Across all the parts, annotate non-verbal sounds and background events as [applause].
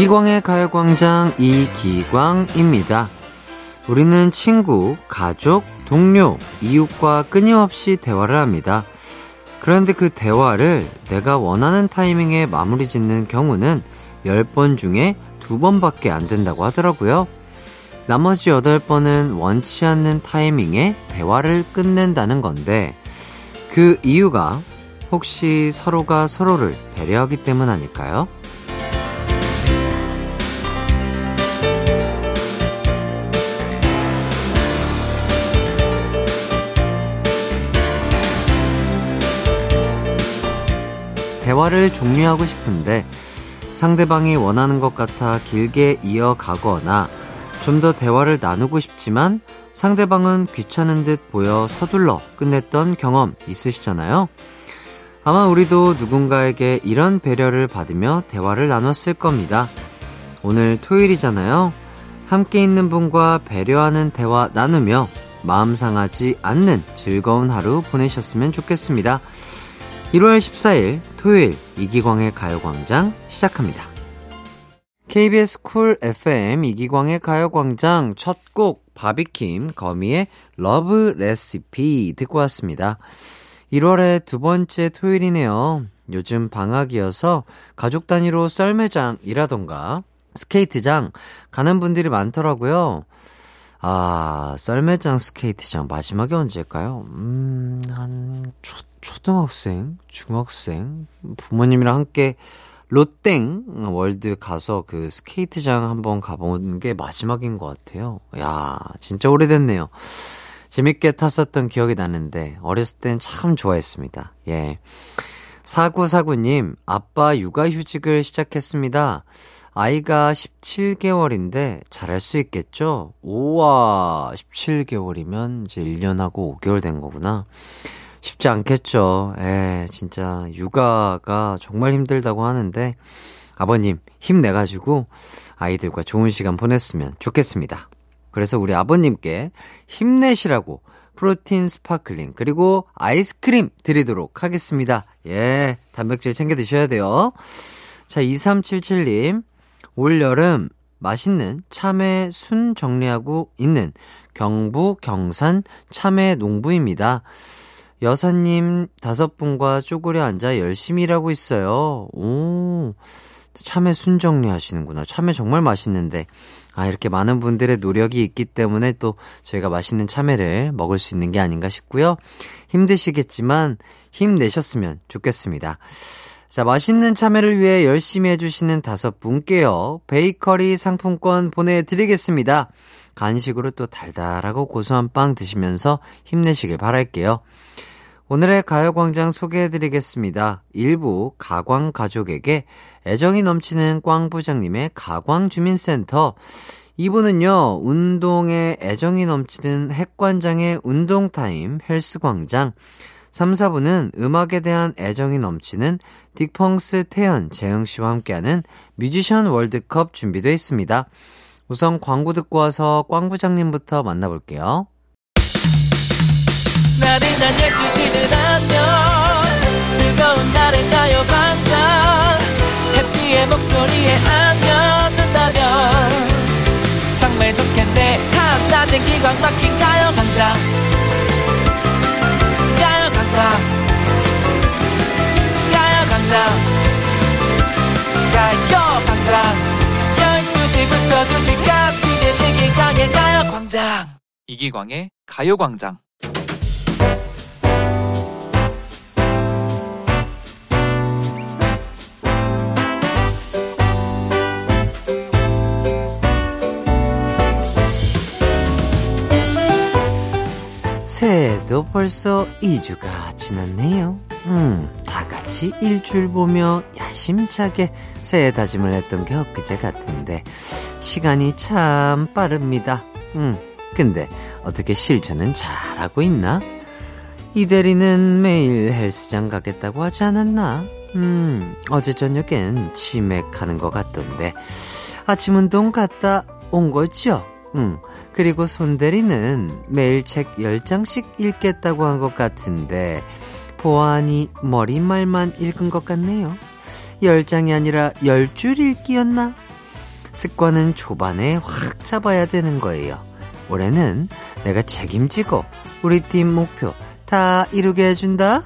이기광의 가요광장 이기광입니다. 우리는 친구, 가족, 동료, 이웃과 끊임없이 대화를 합니다. 그런데 그 대화를 내가 원하는 타이밍에 마무리 짓는 경우는 10번 중에 2번밖에 안 된다고 하더라고요. 나머지 8번은 원치 않는 타이밍에 대화를 끝낸다는 건데, 그 이유가 혹시 서로가 서로를 배려하기 때문 아닐까요? 대화를 종료하고 싶은데 상대방이 원하는 것 같아 길게 이어가거나 좀 더 대화를 나누고 싶지만 상대방은 귀찮은 듯 보여 서둘러 끝냈던 경험 있으시잖아요? 아마 우리도 누군가에게 이런 배려를 받으며 대화를 나눴을 겁니다. 오늘 토요일이잖아요. 함께 있는 분과 배려하는 대화 나누며 마음 상하지 않는 즐거운 하루 보내셨으면 좋겠습니다. 1월 14일 토요일 이기광의 가요광장 시작합니다. KBS 쿨 FM 이기광의 가요광장 첫 곡 바비킴 거미의 Love Recipe 듣고 왔습니다. 1월의 두 번째 토요일이네요. 요즘 방학이어서 가족 단위로 썰매장 이라던가 스케이트장 가는 분들이 많더라고요. 아, 썰매장 스케이트장 마지막에 언제일까요? 음, 한 초, 초등학생, 중학생, 부모님이랑 함께 롯땡 월드 가서 그 스케이트장 한번 가본 게 마지막인 것 같아요. 야, 진짜 오래됐네요. 재밌게 탔었던 기억이 나는데, 어렸을 땐 참 좋아했습니다. 예. 사구사구님, 아빠 육아휴직을 시작했습니다. 아이가 17개월인데 잘할 수 있겠죠? 우와, 17개월이면 이제 1년하고 5개월 된 거구나. 쉽지 않겠죠. 에, 진짜 육아가 정말 힘들다고 하는데 아버님 힘내가지고 아이들과 좋은 시간 보냈으면 좋겠습니다. 그래서 우리 아버님께 힘내시라고 프로틴 sparkling 그리고 아이스크림 드리도록 하겠습니다. 예, 단백질 챙겨 드셔야 돼요. 자, 2377님. 올여름 맛있는 참외 순 정리하고 있는 경부 경산 참외 농부입니다. 여사님 다섯 분과 쪼그려 앉아 열심히 일하고 있어요. 오, 참외 순 정리하시는구나. 참외 정말 맛있는데. 아, 이렇게 많은 분들의 노력이 있기 때문에 또 저희가 맛있는 참외를 먹을 수 있는 게 아닌가 싶고요. 힘드시겠지만 힘내셨으면 좋겠습니다. 자, 맛있는 참외를 위해 열심히 해주시는 다섯 분께요. 베이커리 상품권 보내드리겠습니다. 간식으로 또 달달하고 고소한 빵 드시면서 힘내시길 바랄게요. 오늘의 가요광장 소개해드리겠습니다. 일부 가광 가족에게 애정이 넘치는 꽝 부장님의 가광 주민센터. 이분은요, 운동에 애정이 넘치는 핵관장의 운동타임 헬스광장. 3, 4부는 음악에 대한 애정이 넘치는 딕펑스 태연, 재흥씨와 함께하는 뮤지션 월드컵 준비되어 있습니다. 우선 광고 듣고 와서 꽝 부장님부터 만나볼게요. 나른한 12시는 안녕. 즐거운 날을 가요 반짝. 해피의 목소리에 안겨준다면. 정말 좋겠네. 한낮엔 기광 막힌 가요 강장 강장 가요 강장. 12시부터 2시까지 이기광의 가요 광장. 이기광의 가요광장. 새해도 벌써 2주가 지났네요. 음, 다 같이 일주일 보며 야심차게 새해 다짐을 했던 게 엊그제 같은데, 시간이 참 빠릅니다. 음, 근데 어떻게 실천은 잘하고 있나? 이 대리는 매일 헬스장 가겠다고 하지 않았나? 음, 어제 저녁엔 치맥하는 것 같던데, 아침 운동 갔다 온 거죠? 응. 그리고 손 대리는 매일 책 10장씩 읽겠다고 한 것 같은데, 보아하니 머리말만 읽은 것 같네요. 10장이 아니라 10줄 읽기였나? 습관은 초반에 확 잡아야 되는 거예요. 올해는 내가 책임지고 우리 팀 목표 다 이루게 해준다.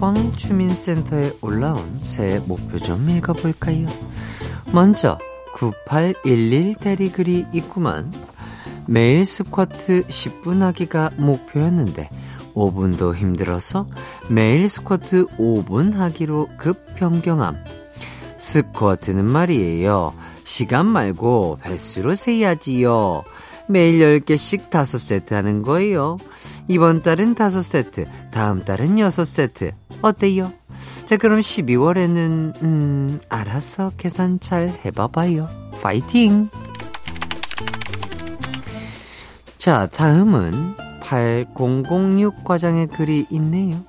가광주민센터에 올라온 새 목표 좀 읽어볼까요? 먼저 9811 대리글이 있구만. 매일 스쿼트 10분 하기가 목표였는데 5분도 힘들어서 매일 스쿼트 5분 하기로 급 변경함. 스쿼트는 말이에요. 시간 말고 횟수로 세야지요. 매일 10개씩 5세트 하는 거예요. 이번 달은 5세트, 다음 달은 6세트. 어때요? 자, 그럼 12월에는, 음, 알아서 계산 잘 해봐봐요. 파이팅! 자, 다음은 8006 과장의 글이 있네요.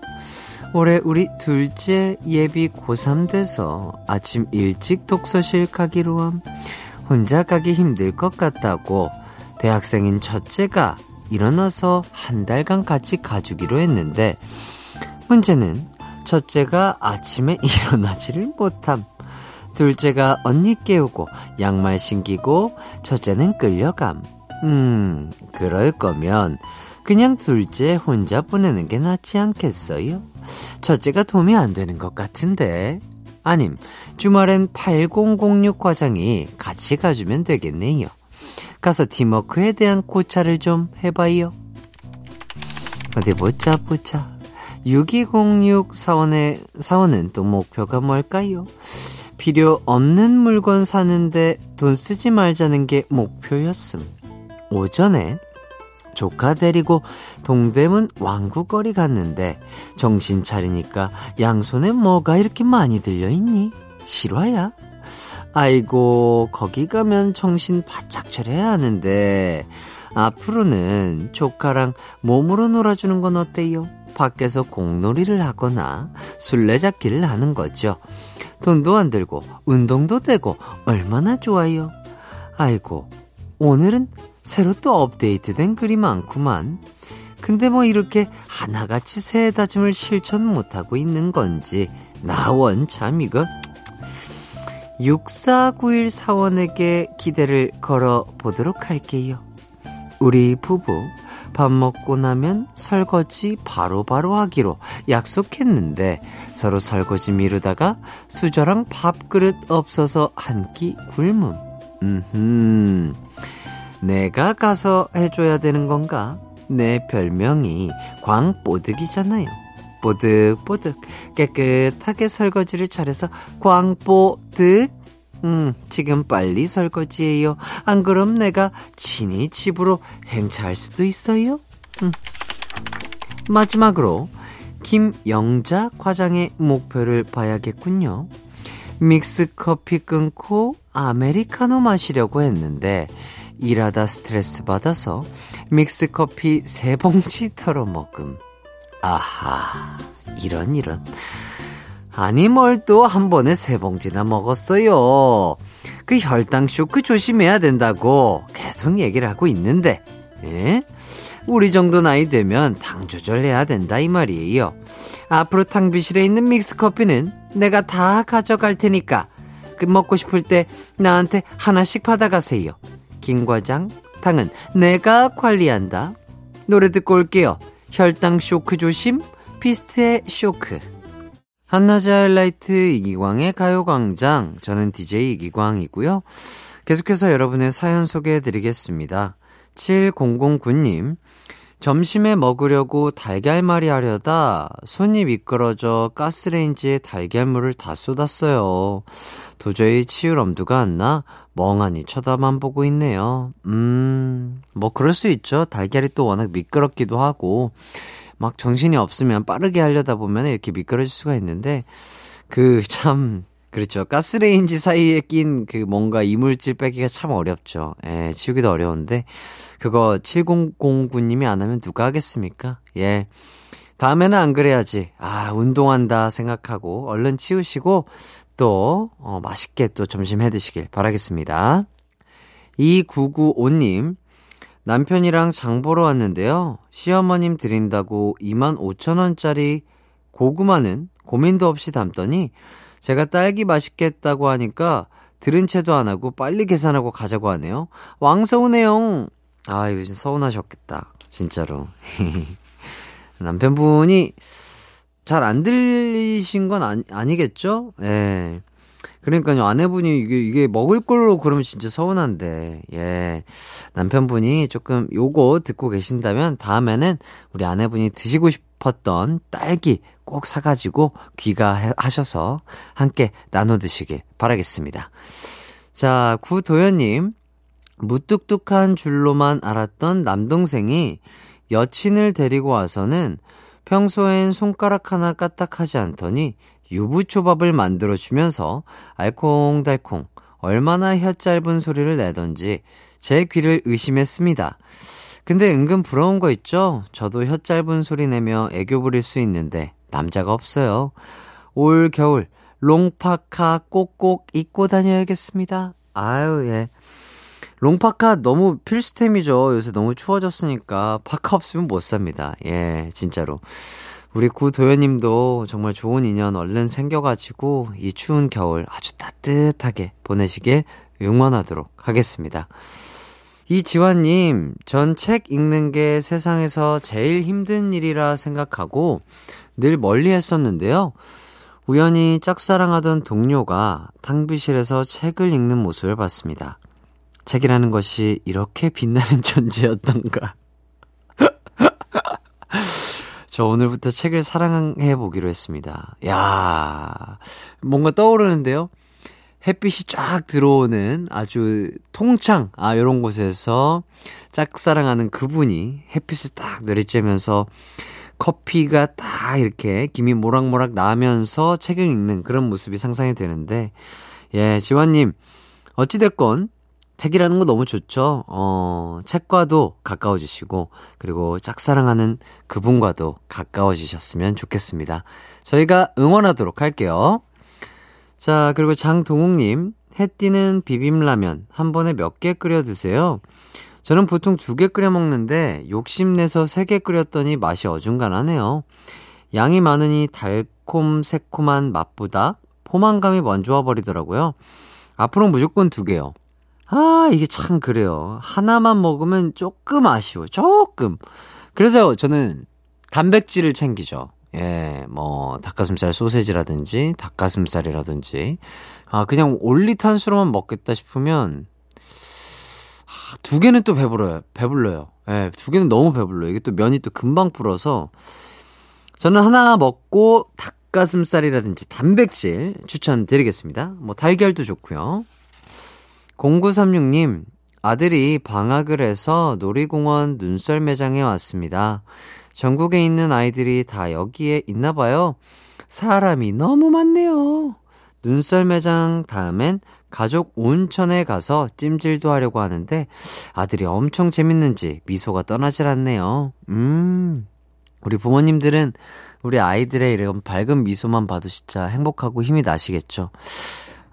올해 우리 둘째 예비 고3 돼서 아침 일찍 독서실 가기로 함. 혼자 가기 힘들 것 같다고 대학생인 첫째가 일어나서 한 달간 같이 가주기로 했는데 문제는 첫째가 아침에 [laughs] 일어나지를 못함. 둘째가 언니 깨우고 양말 신기고 첫째는 끌려감. 음, 그럴 거면 그냥 둘째 혼자 보내는 게 낫지 않겠어요? 첫째가 도움이 안 되는 것 같은데. 아님, 주말엔 8006 과장이 같이 가주면 되겠네요. 가서 팀워크에 대한 고찰을 좀 해봐요. 어디 보자, 보자. 6206 사원의, 사원은 또 목표가 뭘까요? 필요 없는 물건 사는데 돈 쓰지 말자는 게 목표였음. 오전에 조카 데리고 동대문 왕구거리 갔는데 정신 차리니까 양손에 뭐가 이렇게 많이 들려있니? 실화야? 아이고, 거기 가면 정신 바짝 차려야 하는데, 앞으로는 조카랑 몸으로 놀아주는 건 어때요? 밖에서 공놀이를 하거나 술래잡기를 하는 거죠. 돈도 안 들고 운동도 되고 얼마나 좋아요. 아이고, 오늘은 새로 또 업데이트된 글이 많구만. 근데 뭐 이렇게 하나같이 새해 다짐을 실천 못하고 있는 건지, 나 원 참 이거 6491 사원에게 기대를 걸어 보도록 할게요. 우리 부부 밥 먹고 나면 설거지 바로바로 바로 하기로 약속했는데 서로 설거지 미루다가 수저랑 밥그릇 없어서 한 끼 굶음. 음, 내가 가서 해줘야 되는 건가? 내 별명이 광뽀득이잖아요. 뽀득뽀득 깨끗하게 설거지를 잘해서 광뽀득 음, 지금 빨리 설거지해요. 안 그럼 내가 친히 집으로 행차할 수도 있어요. 음. 마지막으로 김영자 과장의 목표를 봐야겠군요. 믹스 커피 끊고 아메리카노 마시려고 했는데 일하다 스트레스 받아서 믹스 커피 세 봉지 털어 먹음. 아하, 이런, 이런. 아니, 뭘 또 한 번에 세 봉지나 먹었어요. 그 혈당 쇼크 조심해야 된다고 계속 얘기를 하고 있는데, 예? 우리 정도 나이 되면 당 조절해야 된다, 이 말이에요. 앞으로 탕비실에 있는 믹스커피는 내가 다 가져갈 테니까, 그 먹고 싶을 때 나한테 하나씩 받아가세요. 김 과장, 당은 내가 관리한다. 노래 듣고 올게요. 혈당 쇼크 조심, 비스트의 쇼크. 한낮의 하이라이트 이기광의 가요광장. 저는 DJ 이기광이고요. 계속해서 여러분의 사연 소개해 드리겠습니다. 7009님. 점심에 먹으려고 달걀말이 하려다 손이 미끄러져 가스레인지에 달걀물을 다 쏟았어요. 도저히 치울 엄두가 안 나 멍하니 쳐다만 보고 있네요. 음, 뭐 그럴 수 있죠. 달걀이 또 워낙 미끄럽기도 하고 막 정신이 없으면 빠르게 하려다 보면 이렇게 미끄러질 수가 있는데 그 참 그렇죠. 가스레인지 사이에 낀 그 뭔가 이물질 빼기가 참 어렵죠. 예, 치우기도 어려운데 그거 7009님이 안 하면 누가 하겠습니까? 예. 다음에는 안 그래야지. 아, 운동한다 생각하고 얼른 치우시고 또, 어, 맛있게 또 점심 해 드시길 바라겠습니다. 2995님, 남편이랑 장 보러 왔는데요. 시어머님 드린다고 2만 5천 원짜리 고구마는 고민도 없이 담더니 제가 딸기 맛있겠다고 하니까 들은 채도 안 하고 빨리 계산하고 가자고 하네요. 왕서운해요. 아, 이거 좀 서운하셨겠다. 진짜로. [laughs] 남편분이 잘 안 들리신 건 아니, 아니겠죠? 예. 그러니까요, 아내분이 이게, 이게 먹을 걸로 그러면 진짜 서운한데, 예. 남편분이 조금 요거 듣고 계신다면 다음에는 우리 아내분이 드시고 싶었던 딸기 꼭 사가지고 귀가하셔서 함께 나눠 드시길 바라겠습니다. 자, 구도현님. 무뚝뚝한 줄로만 알았던 남동생이 여친을 데리고 와서는 평소엔 손가락 하나 까딱하지 않더니 유부초밥을 만들어주면서 알콩달콩 얼마나 혀 짧은 소리를 내던지 제 귀를 의심했습니다. 근데 은근 부러운 거 있죠? 저도 혀 짧은 소리 내며 애교 부릴 수 있는데 남자가 없어요. 올 겨울 롱파카 꼭꼭 입고 다녀야겠습니다. 아유, 예. 롱파카 너무 필수템이죠. 요새 너무 추워졌으니까 파카 없으면 못 삽니다. 예, 진짜로. 우리 구도현님도 정말 좋은 인연 얼른 생겨가지고 이 추운 겨울 아주 따뜻하게 보내시길 응원하도록 하겠습니다. 이지환님, 전 책 읽는 게 세상에서 제일 힘든 일이라 생각하고 늘 멀리 했었는데요. 우연히 짝사랑하던 동료가 탕비실에서 책을 읽는 모습을 봤습니다. 책이라는 것이 이렇게 빛나는 [laughs] 존재였던가. [laughs] 저 오늘부터 책을 사랑해 보기로 했습니다. 야 뭔가 떠오르는데요? 햇빛이 쫙 들어오는 아주 통창, 아, 요런 곳에서 짝사랑하는 그분이 햇빛을 딱 내리쬐면서 커피가 딱 이렇게 김이 모락모락 나면서 책을 읽는 그런 모습이 상상이 되는데, 예, 지환님, 어찌됐건 책이라는 거 너무 좋죠. 어, 책과도 가까워지시고, 그리고 짝사랑하는 그분과도 가까워지셨으면 좋겠습니다. 저희가 응원하도록 할게요. 자, 그리고 장동욱님, 해 띠는 비빔라면 한 번에 몇 개 끓여 드세요? 저는 보통 두 개 끓여 먹는데 욕심내서 세 개 끓였더니 맛이 어중간하네요. 양이 많으니 달콤 새콤한 맛보다 포만감이 먼저 와버리더라고요. 앞으로 무조건 두 개요. 아, 이게 참 그래요. 하나만 먹으면 조금 아쉬워. 조금. 그래서 저는 단백질을 챙기죠. 예, 뭐, 닭가슴살 소세지라든지, 닭가슴살이라든지. 아, 그냥 올리탄수로만 먹겠다 싶으면, 아, 두 개는 또 배불러요. 배불러요. 예, 두 개는 너무 배불러요. 이게 또 면이 또 금방 불어서, 저는 하나 먹고 닭가슴살이라든지 단백질 추천드리겠습니다. 뭐, 달걀도 좋고요. 0936님, 아들이 방학을 해서 놀이공원 눈썰 매장에 왔습니다. 전국에 있는 아이들이 다 여기에 있나 봐요. 사람이 너무 많네요. 눈썰 매장 다음엔 가족 온천에 가서 찜질도 하려고 하는데 아들이 엄청 재밌는지 미소가 떠나질 않네요. 음. 우리 부모님들은 우리 아이들의 이런 밝은 미소만 봐도 진짜 행복하고 힘이 나시겠죠.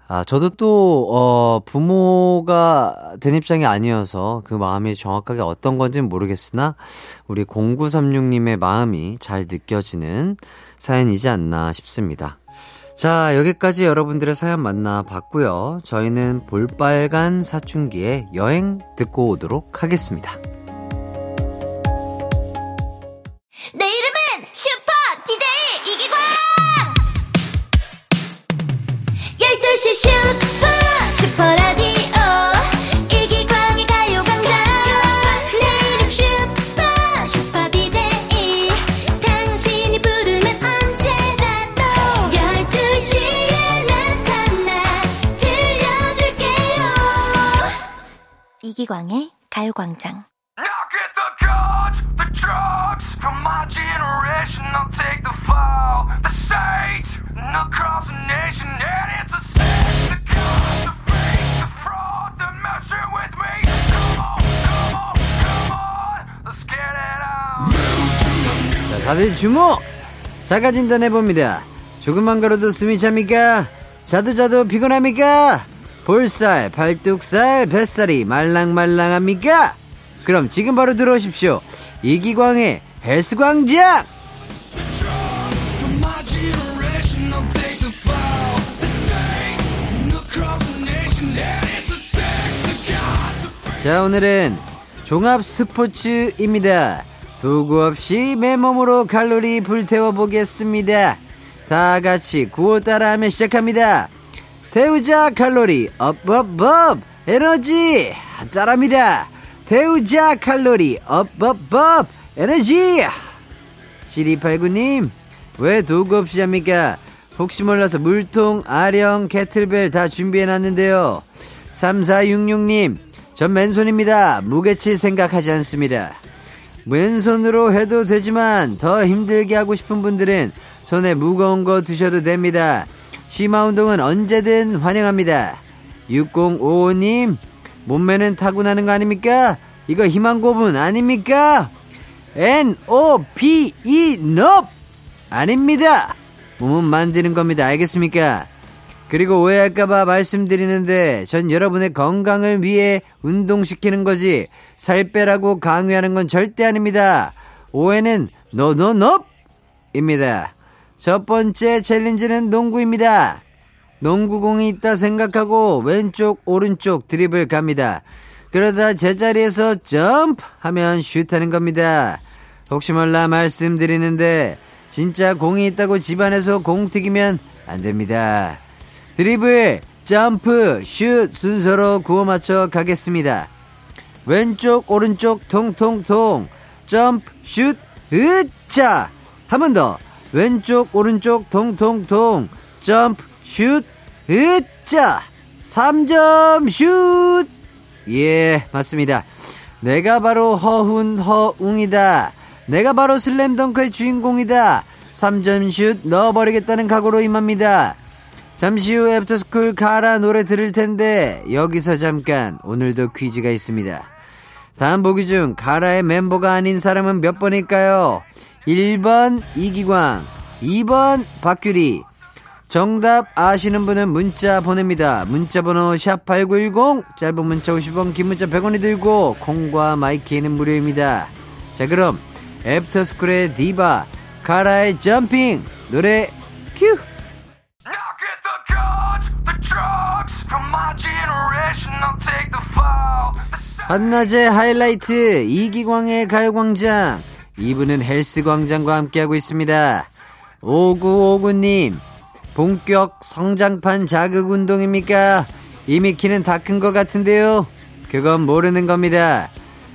아, 저도 또, 어, 부모가 된 입장이 아니어서 그 마음이 정확하게 어떤 건지는 모르겠으나, 우리 0936님의 마음이 잘 느껴지는 사연이지 않나 싶습니다. 자, 여기까지 여러분들의 사연 만나 봤고요. 저희는 볼빨간 사춘기의 여행 듣고 오도록 하겠습니다. 내 come on, come on, let's get it on. 자, 다들 주목! 자가 진단해봅니다. 조금만 걸어도 숨이 찹니까? 자도 자도 피곤합니까? 볼살, 팔뚝살, 뱃살이 말랑말랑합니까? 그럼 지금 바로 들어오십시오. 이기광의 헬스광장! 자, 오늘은 종합 스포츠입니다. 도구 없이 맨몸으로 칼로리 불태워 보겠습니다. 다 같이 구호 따라하면 시작합니다. 태우자 칼로리 up up up 에너지 따라합니다. 태우자 칼로리 up up up 에너지 7289님 왜 도구 없이 합니까? 혹시 몰라서 물통, 아령, 캐틀벨 다 준비해놨는데요. 3466님 전 맨손입니다. 무게칠 생각하지 않습니다. 왼손으로 해도 되지만 더 힘들게 하고 싶은 분들은 손에 무거운 거 드셔도 됩니다. 심화 운동은 언제든 환영합니다. 6055님, 몸매는 타고나는 거 아닙니까? 이거 희망고문 아닙니까? N-O-P-E, NOP! 아닙니다! 몸은 만드는 겁니다. 알겠습니까? 그리고 오해할까봐 말씀드리는데 전 여러분의 건강을 위해 운동시키는 거지 살 빼라고 강요하는 건 절대 아닙니다. 오해는 no no no 입니다. 첫 번째 챌린지는 농구입니다. 농구공이 있다 생각하고 왼쪽 오른쪽 드리블 갑니다. 그러다 제자리에서 점프 하면 슛하는 겁니다. 혹시 몰라 말씀드리는데 진짜 공이 있다고 집안에서 공 튀기면 안 됩니다. 드리블, 점프, 슛 순서로 구워 맞춰 가겠습니다. 왼쪽, 오른쪽, 통통통. 점프, 슛, 으짜. 한번 더. 왼쪽, 오른쪽, 통통통. 점프, 슛, 으짜. 3점 슛. 예, 맞습니다. 내가 바로 허훈 허웅이다. 내가 바로 슬램덩크의 주인공이다. 3점 슛 넣어버리겠다는 각오로 임합니다. 잠시 후 애프터스쿨 카라 노래 들을 텐데 여기서 잠깐 오늘도 퀴즈가 있습니다. 다음 보기 중 카라의 멤버가 아닌 사람은 몇 번일까요? 1번 이기광, 2번 박규리. 정답 아시는 분은 문자 보냅니다. 문자 번호 샵8910 짧은 문자 50원 긴 문자 100원이 들고 콩과 마이케이는 무료입니다. 자 그럼 애프터스쿨의 Diva 카라의 Jumping 노래 큐! 한낮의 하이라이트 이기광의 가요광장 이분은 헬스광장과 함께하고 있습니다 5959님 본격 성장판 자극 운동입니까? 이미 키는 다 큰 것 같은데요 그건 모르는 겁니다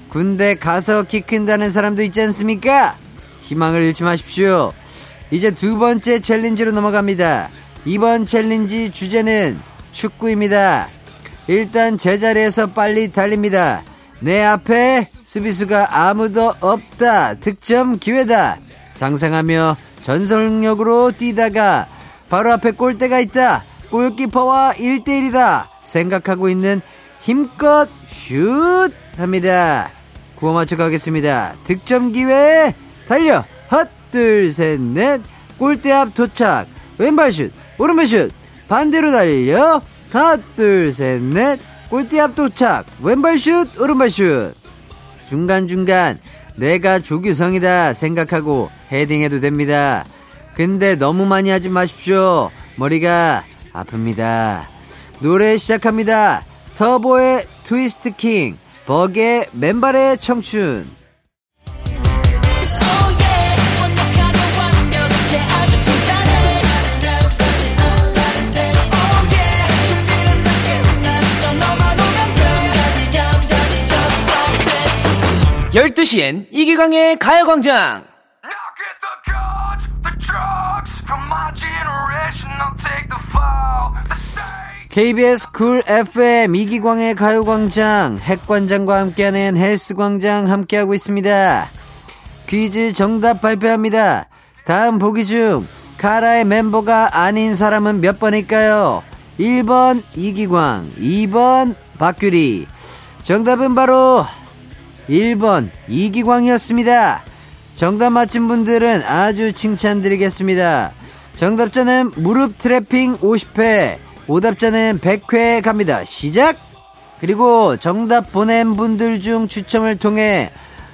군대 가서 키 큰다는 사람도 있지 않습니까? 희망을 잃지 마십시오 이제 두 번째 challenge로 넘어갑니다 이번 challenge 주제는 축구입니다 일단 제자리에서 빨리 달립니다. 내 앞에 수비수가 아무도 없다. 득점 기회다. 상상하며 전속력으로 뛰다가 바로 앞에 골대가 있다. 골키퍼와 1대1이다. 생각하고 있는 힘껏 슛 합니다. 구호 맞춰 가겠습니다. 득점 기회 달려 헛 둘 셋 넷 골대 앞 도착 왼발 슛 오른발 슛 반대로 달려 하나 둘 셋 넷 골대 앞 도착. 왼발 슛 오른발 슛. 중간중간 내가 조규성이다 생각하고 헤딩해도 됩니다. 근데 너무 많이 하지 마십시오. 머리가 아픕니다. 노래 시작합니다. 터보의 트위스트 킹 버의 맨발의 청춘 열두 시엔 이기광의 가요광장 KBS 쿨 FM 이기광의 가요광장 핵관장과 함께하는 헬스광장 함께하고 있습니다. 퀴즈 정답 발표합니다. 다음 보기 중 카라의 멤버가 아닌 사람은 몇 번일까요? 1번 이기광, 2번 박규리. 정답은 바로 1번 이기광이었습니다. 정답 맞힌 분들은 아주 칭찬드리겠습니다. 정답자는 무릎 트래핑 50회, 오답자는 100회 갑니다. 시작! 그리고 정답 보낸 분들 중 추첨을 통해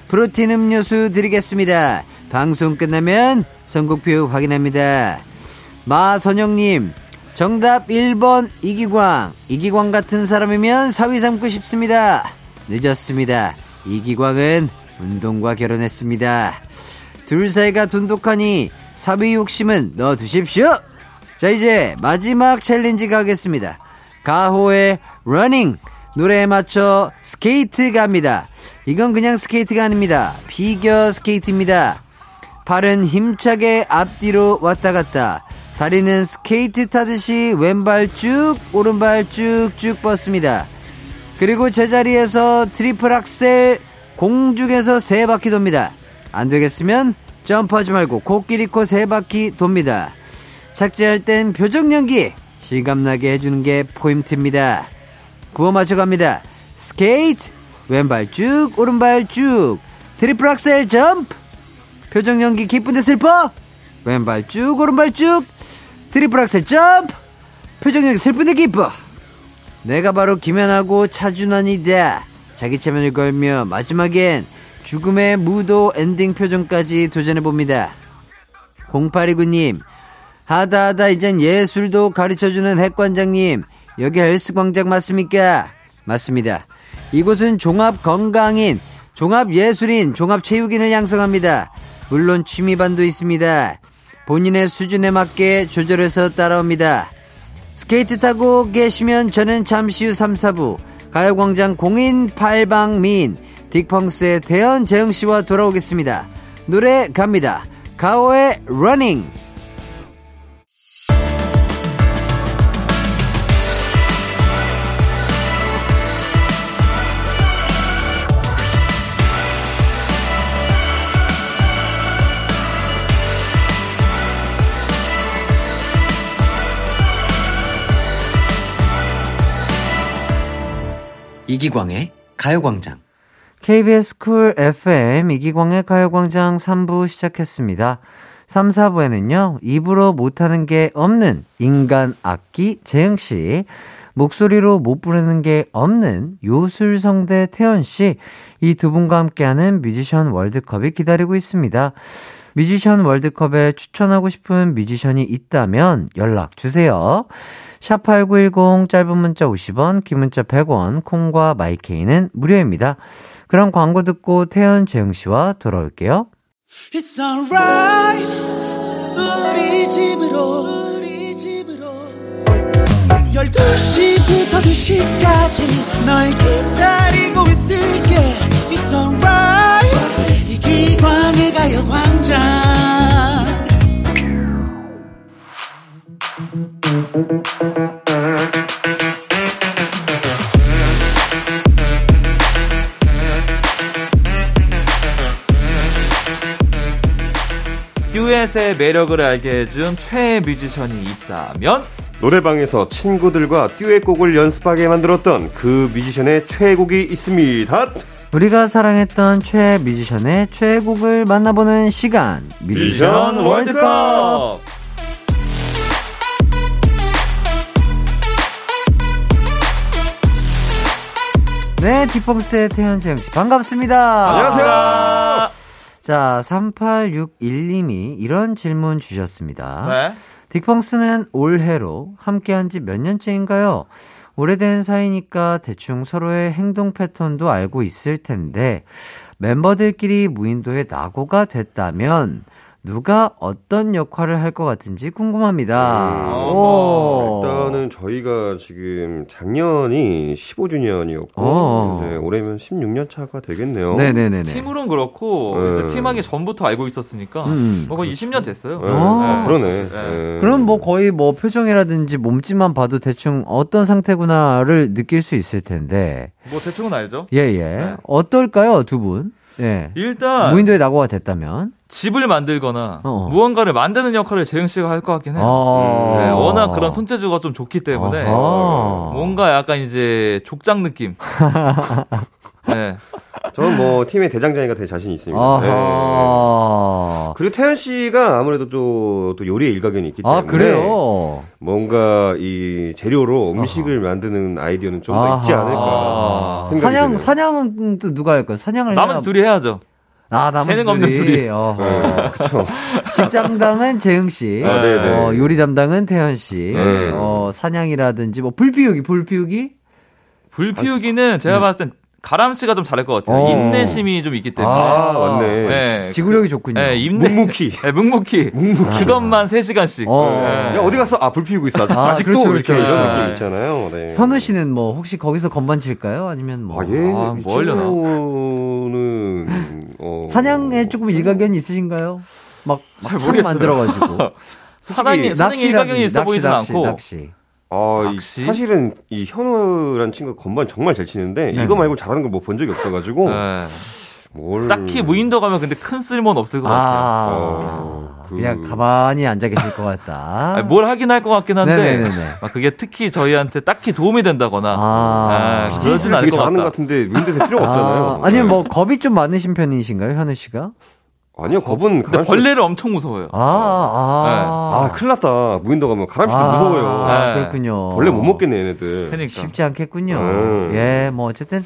프로틴 음료수 드리겠습니다. 방송 끝나면 선곡표 확인합니다. 마선영님, 정답 1번 이기광. 이기광 같은 사람이면 사위 삼고 싶습니다. 늦었습니다. 이기광은 운동과 결혼했습니다. 둘 사이가 돈독하니 사위 욕심은 넣어두십시오. 자, 이제 마지막 challenge 가겠습니다. 가호의 Running. 노래에 맞춰 스케이트 갑니다. 이건 그냥 스케이트가 아닙니다. 피겨 스케이트입니다. 팔은 힘차게 앞뒤로 왔다 갔다. 다리는 스케이트 타듯이 왼발 쭉, 오른발 쭉쭉 뻗습니다. 그리고 제자리에서 트리플 악셀 공중에서 세 바퀴 돕니다. 안 되겠으면 점프하지 말고 코끼리 코 세 바퀴 돕니다. 착지할 땐 표정 연기 실감나게 해주는 게 포인트입니다. 구호 맞춰갑니다. 스케이트 왼발 쭉 오른발 쭉 트리플 악셀 점프 표정 연기 기쁜데 슬퍼 왼발 쭉 오른발 쭉 트리플 악셀 점프 표정 연기 슬픈데 기뻐 내가 바로 김연아고 차준환이다 자기 최면을 걸며 마지막엔 죽음의 무도 엔딩 표정까지 도전해봅니다. 0829님 하다하다 이젠 예술도 가르쳐주는 핵관장님 여기 헬스광장 맞습니까? 맞습니다. 이곳은 종합건강인 종합예술인 종합체육인을 양성합니다. 물론 취미반도 있습니다. 본인의 수준에 맞게 조절해서 따라옵니다 스케이트 타고 계시면 저는 잠시 후 3, 4부 가요광장 공인 팔방미인 딕펑스의 태현 재흥씨와 돌아오겠습니다. 노래 갑니다. 가호의 Running 이기광의 가요광장. KBS Cool FM 이기광의 가요광장 3부 시작했습니다. 3, 4부에는요, 입으로 못하는 게 없는 인간 악기 재흥씨, 목소리로 못 부르는 게 없는 요술성대 태현씨, 이 두 분과 함께하는 뮤지션 월드컵이 기다리고 있습니다. 뮤지션 월드컵에 추천하고 싶은 뮤지션이 있다면 연락 주세요. 샵8910 짧은 문자 50원, 긴 문자 100원, 콩과 마이케이는 무료입니다. 그럼 광고 듣고 태연 재영 씨와 돌아올게요. It's alright. 우리 집으로 우리 집으로. 12시부터 2시까지 널 기다리고 있을게. It's alright. 이기광의 가요광장 듀엣의 매력을 알게 해준 최애 뮤지션이 있다면 노래방에서 친구들과 듀엣곡을 연습하게 만들었던 그 뮤지션의 최애곡이 있습니다. 우리가 사랑했던 최애 뮤지션의 최애곡을 만나보는 시간. 뮤지션 월드컵 네, 딕펑스의 태현 재흥 씨 반갑습니다. 안녕하세요. 자, 3861님이 이런 질문 주셨습니다. 네. 딕펑스는 올해로 함께한 지 몇 년째인가요? 오래된 사이니까 대충 서로의 행동 패턴도 알고 있을 텐데 멤버들끼리 무인도에 낙오가 됐다면 누가 어떤 역할을 할 것 같은지 궁금합니다. 음. 오. 일단은 저희가 지금 작년이 15주년이었고 어. 이제 올해면 16년 차가 되겠네요. 네네네네. 팀으로는 그렇고 네. 팀하기 전부터 알고 있었으니까 음, 뭐 거의 20년 됐어요. 네, 어. 그러네. 네. 네. 그럼 뭐 거의 뭐 표정이라든지 몸짓만 봐도 대충 어떤 상태구나를 느낄 수 있을 텐데. 뭐 대충은 알죠. 예, 예. 네. 어떨까요, 두 분? 예. 일단 무인도에 낙오가 됐다면? 집을 만들거나 어. 무언가를 만드는 역할을 재영 씨가 할 것 같긴 해요. 어. 네, 워낙 그런 손재주가 좀 좋기 때문에 어허. 뭔가 약간 이제 족장 느낌. [laughs] 네. 저는 뭐 팀의 대장장이가 될 자신 있습니다. 네. 아하. 그리고 태연 씨가 아무래도 또, 또 요리에 일가견이 있기 때문에 아, 그래요? 뭔가 이 재료로 음식을 만드는 아이디어는 좀 더 있지 아하. 않을까 생각이 사냥, 드네요. 사냥은 또 누가 할까요? 사냥을. 나머지 해야- 둘이 해야죠. 아, 나머지 재능 없는 둘이. 어허. 네, 그쵸. [laughs] 집장당은 재흥 씨. 아, 네네. 어, 요리 담당은 태현 씨. 네. 어, 사냥이라든지 뭐 불피우기, 불피우기? 불 피우기는 제가 봤을 땐 가람 씨가 좀 잘할 것 같아요. 어. 인내심이 좀 있기 때문에. 아, 맞네. 네. 지구력이 좋군요. 네, 인내. 묵묵히. [laughs] 네, 묵묵히. 그것만 3시간씩. 어. 야, 어디 갔어? 아, 불 피우고 있어. 아직, 아, 아직도 그렇죠, 이렇게 그렇죠. 이런 네. 느낌 있잖아요. 네. 현우 씨는 뭐 혹시 거기서 건반 칠까요? 아니면 뭐 아, 예. 아, 이 뭐? 친구는, 어. 사냥에 조금 일가견이 있으신가요? 막, 잘 막창 모르겠어요. 만들어가지고 [laughs] 사랑이, 사랑이 [laughs] 일가견이 있어 보이진 낚시, 않고. 낚시. 아, 이? 사실은 이 현우란 친구가 건반 정말 잘 치는데 네. 이거 말고 잘하는 걸 뭐 본 적이 없어가지고 네. 뭘 딱히 무인도 가면 근데 큰 쓸모는 없을 것 같아요. 아, 어, 그- 그냥 가만히 앉아 계실 것 같다. [laughs] 아니, 뭘 하긴 할 것 같긴 한데 네네네네. 아, 그게 특히 저희한테 딱히 도움이 된다거나 아. 아, 그러진 비즈니스를 않을 되게 것 잘하는 같다. 것 같은데 무인도에서 필요 없잖아요. 아, 아니면 뭐 겁이 좀 많으신 편이신가요, 현우 씨가? 아니요, 겁은 근데 가람씨. 벌레를 엄청 무서워요. 아, 아. 아, 큰일 났다. 무인도 가면 가람씨도 아, 무서워요. 아, 네. 그렇군요. 벌레 못 먹겠네, 얘네들. 그러니까. 쉽지 않겠군요. 음. 예, 뭐 어쨌든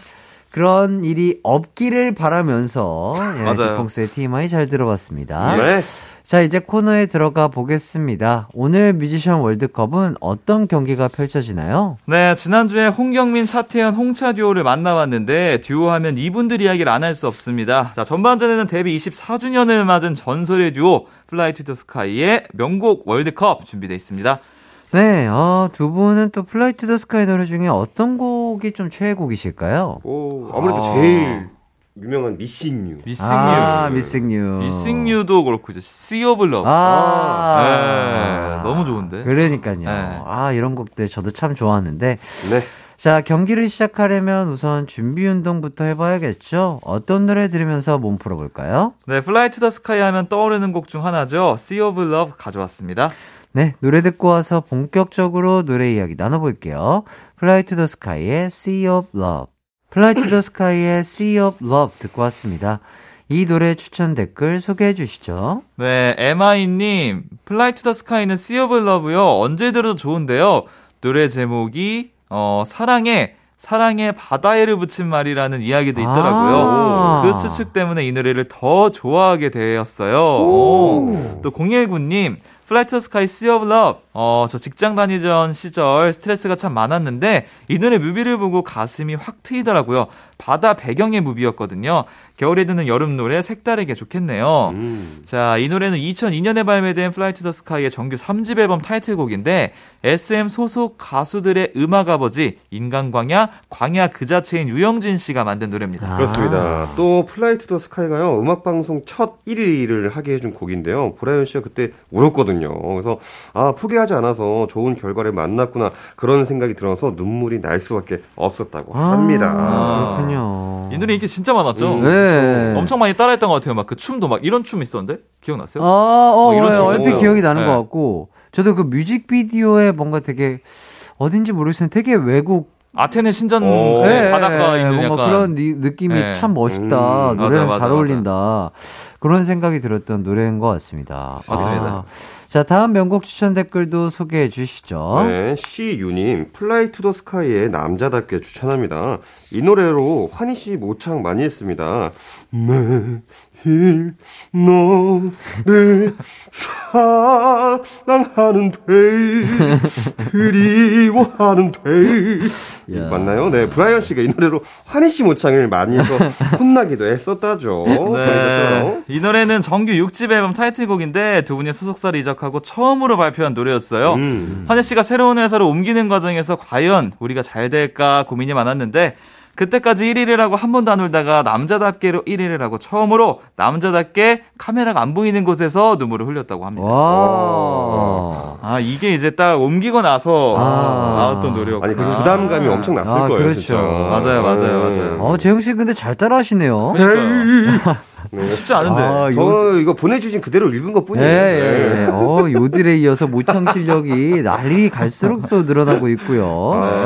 그런 일이 없기를 바라면서 예, 맞아요. 딕펑스의 TMI 잘 들어봤습니다. 네. 자, 이제 코너에 들어가 보겠습니다. 오늘 뮤지션 월드컵은 어떤 경기가 펼쳐지나요? 네, 지난주에 홍경민, 차태현, 홍차 듀오를 만나봤는데 듀오 하면 이분들 이야기를 안 할 수 없습니다. 자, 전반전에는 데뷔 24주년을 맞은 전설의 듀오 Fly to the Sky의 명곡 월드컵 준비되어 있습니다. 네, 어, 두 분은 또 Fly to the Sky 노래 중에 어떤 곡이 좀 최애곡이실까요? 오, 아무래도 아. 제일 유명한 Missing You. Missing You. 아, Missing You. Missing You도 그렇고 이제 Sea of Love. 아, 네, 너무 좋은데. 그러니까요. 네. 아, 이런 곡들 저도 참 좋아하는데. 네. 자, 경기를 시작하려면 우선 준비 운동부터 해봐야겠죠? 어떤 노래 들으면서 몸 풀어볼까요? 네, Fly to the Sky 하면 떠오르는 곡 중 하나죠. Sea of Love 가져왔습니다. 네, 노래 듣고 와서 본격적으로 노래 이야기 나눠볼게요. Fly to the Sky의 Sea of Love. Fly to the Sky의 Sea of Love 듣고 왔습니다. 이 노래 추천 댓글 소개해 주시죠. 네, 에마이님, Fly to the Sky는 Sea of Love요. 언제 들어도 좋은데요. 노래 제목이, 어, 사랑에, 사랑에 바다에를 붙인 말이라는 이야기도 있더라고요. 아. 그 추측 때문에 이 노래를 더 좋아하게 되었어요. 오. 또 019님, Fly to Sky Sea of Love. 어, 저 직장 다니던 시절 스트레스가 참 많았는데 이 노래 뮤비를 보고 가슴이 확 트이더라고요. 바다 배경의 뮤비였거든요. 겨울에 듣는 여름 노래 색다르게 좋겠네요. 음. 자, 이 노래는 2002년에 발매된 Fly to the Sky의 정규 3집 앨범 타이틀곡인데 SM 소속 가수들의 음악 아버지 인간광야, 광야 그 자체인 유영진 씨가 만든 노래입니다. 아. 그렇습니다. 또 Fly to the Sky가요. 음악 방송 첫 1위를 하게 해준 곡인데요. 브라이언 씨가 그때 울었거든요. 그래서 아 포기하지 않아서 좋은 결과를 만났구나 그런 생각이 들어서 눈물이 날 수밖에 없었다고 합니다. 아, 그렇군요. 이 노래 인기 진짜 많았죠? 음. 네. 엄청 많이 따라했던 것 같아요. 막 그 춤도 막 이런 춤 있었는데? 기억나세요? 아, 어, 뭐 이런 어, 춤 얼핏 있었어요. 기억이 나는 네. 것 같고, 저도 그 뮤직비디오에 뭔가 되게, 어딘지 모르겠는데 되게 외국, 아테네 신전 어. 네, 바닷가 있는 뭔가 약간 그런 니- 느낌이 네. 참 멋있다. 음, 노래랑 맞아, 잘 맞아, 어울린다. 그런 생각이 들었던 노래인 것 같습니다. 맞습니다. 아. 자, 다음 명곡 추천 댓글도 소개해 주시죠. 네, 시유님, Fly to the Sky의 남자답게 추천합니다. 이 노래로 환희 씨 모창 많이 했습니다. 매 일 너를 사랑하는 돼, 그리워하는 돼. 야. 맞나요? 네, 브라이언 씨가 이 노래로 환희 씨 모창을 많이 해서 혼나기도 했었다죠. [laughs] 네. 이 노래는 정규 6집 앨범 타이틀곡인데 두 분이 소속사를 이적하고 처음으로 발표한 노래였어요. 음. 환희 씨가 새로운 회사로 옮기는 과정에서 과연 우리가 잘 될까 고민이 많았는데 그때까지 1위를 하고 한 번도 안 울다가 남자답게로 1위를 하고 처음으로 남자답게 카메라가 안 보이는 곳에서 눈물을 흘렸다고 합니다. 와. 아 이게 이제 딱 옮기고 나서 아. 나왔던 노래였구나. 아니, 그 부담감이 엄청났을 아, 거예요. 그렇죠. 진짜. 맞아요, 맞아요, 맞아요. 어, 재흥 씨 근데 잘 따라 하시네요. 네. 쉽지 않은데. 아, 요, 저 이거 보내주신 그대로 읽은 것 예, 뿐이에요. 예, 예. 어, 요들에 이어서 모창 실력이 난리 갈수록 또 늘어나고 있고요. 아,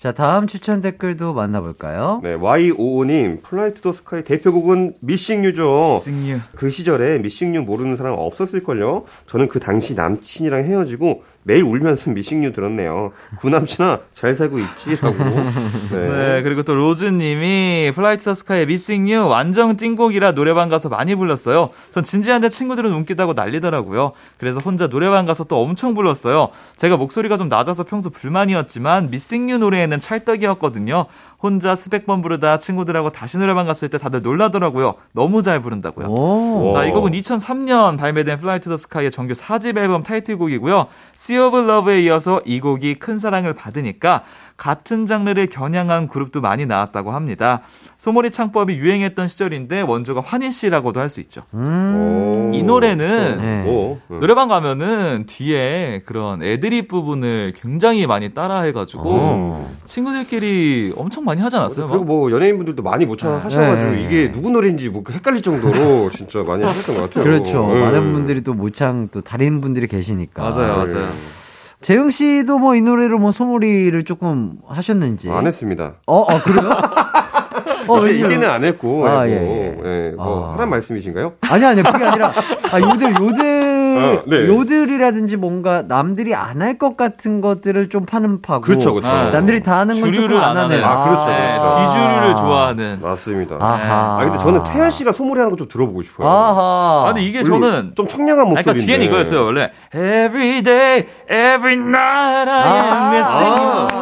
자, 다음 추천 댓글도 만나볼까요? 네, Y55님, Fly to the Sky 대표곡은 Missing You죠. 승유. 그 시절에 Missing You 모르는 사람 없었을걸요? 저는 그 당시 남친이랑 헤어지고 매일 울면서 Missing You 들었네요. 구남친아, 잘 살고 있지라고. [laughs] 네, 그리고 또 로즈님이 Fly to the Sky의 Missing You 완전 띵곡이라 노래방 가서 많이 불렀어요. 전 진지한데 친구들은 웃기다고 난리더라고요. 그래서 혼자 노래방 가서 또 엄청 불렀어요. 제가 목소리가 좀 낮아서 평소 불만이었지만 Missing You 노래에는 찰떡이었거든요. 혼자 수백 번 부르다 친구들하고 다시 노래방 갔을 때 다들 놀라더라고요. 너무 잘 부른다고요. 오. 자, 이 곡은 2003년 발매된 Fly to the Sky의 정규 4집 앨범 타이틀곡이고요. Sea of Love에 이어서 이 곡이 큰 사랑을 받으니까 같은 장르를 겨냥한 그룹도 많이 나왔다고 합니다. 소몰이 창법이 유행했던 시절인데 원조가 환희 씨라고도 할 수 있죠. 음. 이 노래는 네. 오, 음. 노래방 가면은 뒤에 그런 애드립 부분을 굉장히 많이 따라해가지고 어. 친구들끼리 엄청 많이 하지 않았어요? 그리고 뭐 연예인분들도 많이 모창 하셔가지고 네. 이게 누구 노래인지 뭐 헷갈릴 정도로 [laughs] 진짜 많이 하셨던 것 같아요. 그렇죠. 네. 많은 분들이 또 모창 또 다른 분들이 계시니까. 맞아요, 네. 맞아요. 재영 씨도 뭐 이 노래로 뭐 소몰이를 조금 하셨는지. 안 했습니다. 어, 어 그래요? [laughs] 어, 이때, 이때는 안 했고, 아, 예, 예, 뭐, 예. 예, 뭐 아. 하란 말씀이신가요? 아니 아니 그게 아니라 아 요들 요들 어, 네. 요들이라든지 뭔가 남들이 안 할 것 같은 것들을 좀 파는 파고 그렇죠, 그렇죠. 아, 남들이 다 하는 건 주류를 조금 안 안 하는. 아, 그렇죠, 네, 그렇죠. 비주류를 좋아하는. 맞습니다. 아하. 아, 근데 저는 태연 씨가 소몰이 하는 거 좀 들어보고 싶어요. 아하. 아, 근데 이게 저는 좀 청량한 목소리인데. 그러니까 뒤에는 이거였어요 원래 Every day, every night I am 아, missing 아. you,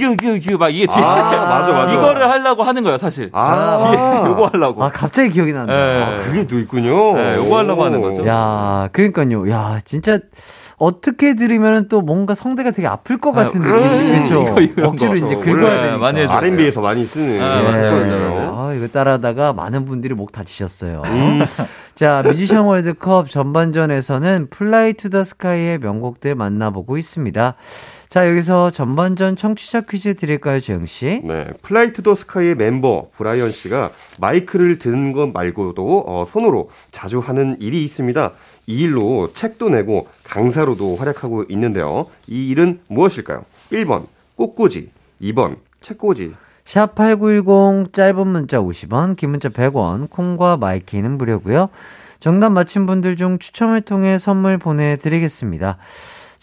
you, you, you 막 이게 뒤에 아, 맞아, 맞아. 이거를 하려고 하는 거예요 사실 아, 뒤에 [laughs] 요거 하려고 아 갑자기 기억이 난다. 예. 그게 또 있군요. 네, 요거 하려고 하는 거죠. 오. 야, 그러니까요. 야, 진짜 어떻게 들으면 또 뭔가 성대가 되게 아플 것 같은 아, 느낌. 음, 그렇죠. 억지로 거. 이제 어, 긁어야 되니까. 많이 해줘요. R&B에서 많이 쓰는. 아, 예. 맞아요, 거든요. 아, 이거 따라하다가 많은 분들이 목 다치셨어요. 음. [laughs] 자, 뮤지션 월드컵 전반전에서는 Fly to the Sky의 명곡들 만나보고 있습니다. 자, 여기서 전반전 청취자 퀴즈 드릴까요, 재흥 씨? 네, Fly to the Sky의 멤버 브라이언 씨가 마이크를 드는 것 말고도 어, 손으로 자주 하는 일이 있습니다. 이 일로 책도 내고 강사로도 활약하고 있는데요. 이 일은 무엇일까요? 1번 꽃꽂이, 2번 책꽂이. 샵8910 짧은 문자 50원, 긴 문자 100원, 콩과 my K는 무료고요. 정답 맞힌 분들 중 추첨을 통해 선물 보내드리겠습니다.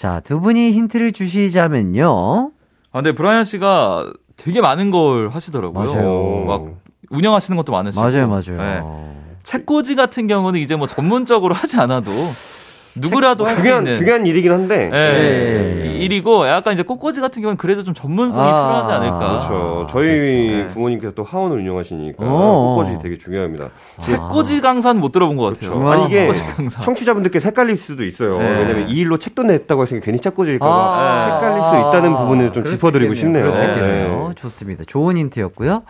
자, 두 분이 힌트를 주시자면요. 아, 근데 브라이언 씨가 되게 많은 걸 하시더라고요 맞아요. 막 운영하시는 것도 많으시고 맞아요, 맞아요. 네. 책꽂이 같은 경우는 이제 뭐 전문적으로 하지 않아도 누구라도 할수 중요한, 있는 중요한 일이긴 한데. 예, 네. 일이고 약간 이제 꽃꽂이 같은 경우는 그래도 좀 전문성이 아, 필요하지 않을까. 그렇죠. 저희 네. 부모님께서 또 하원을 운영하시니까 어. 꽃꽂이 되게 중요합니다. 책꽂이 강사는 못 들어본 것 같아요. 그렇죠. 아니 이게. 청취자분들께 헷갈릴 수도 있어요. 네. 왜냐면 이 일로 책도 냈다고 해서 괜히 책꽂이일까 봐 아. 헷갈릴 수 있다는 부분을 좀 짚어드리고 있겠네요. 싶네요. 네. 좋습니다. 좋은 힌트였고요.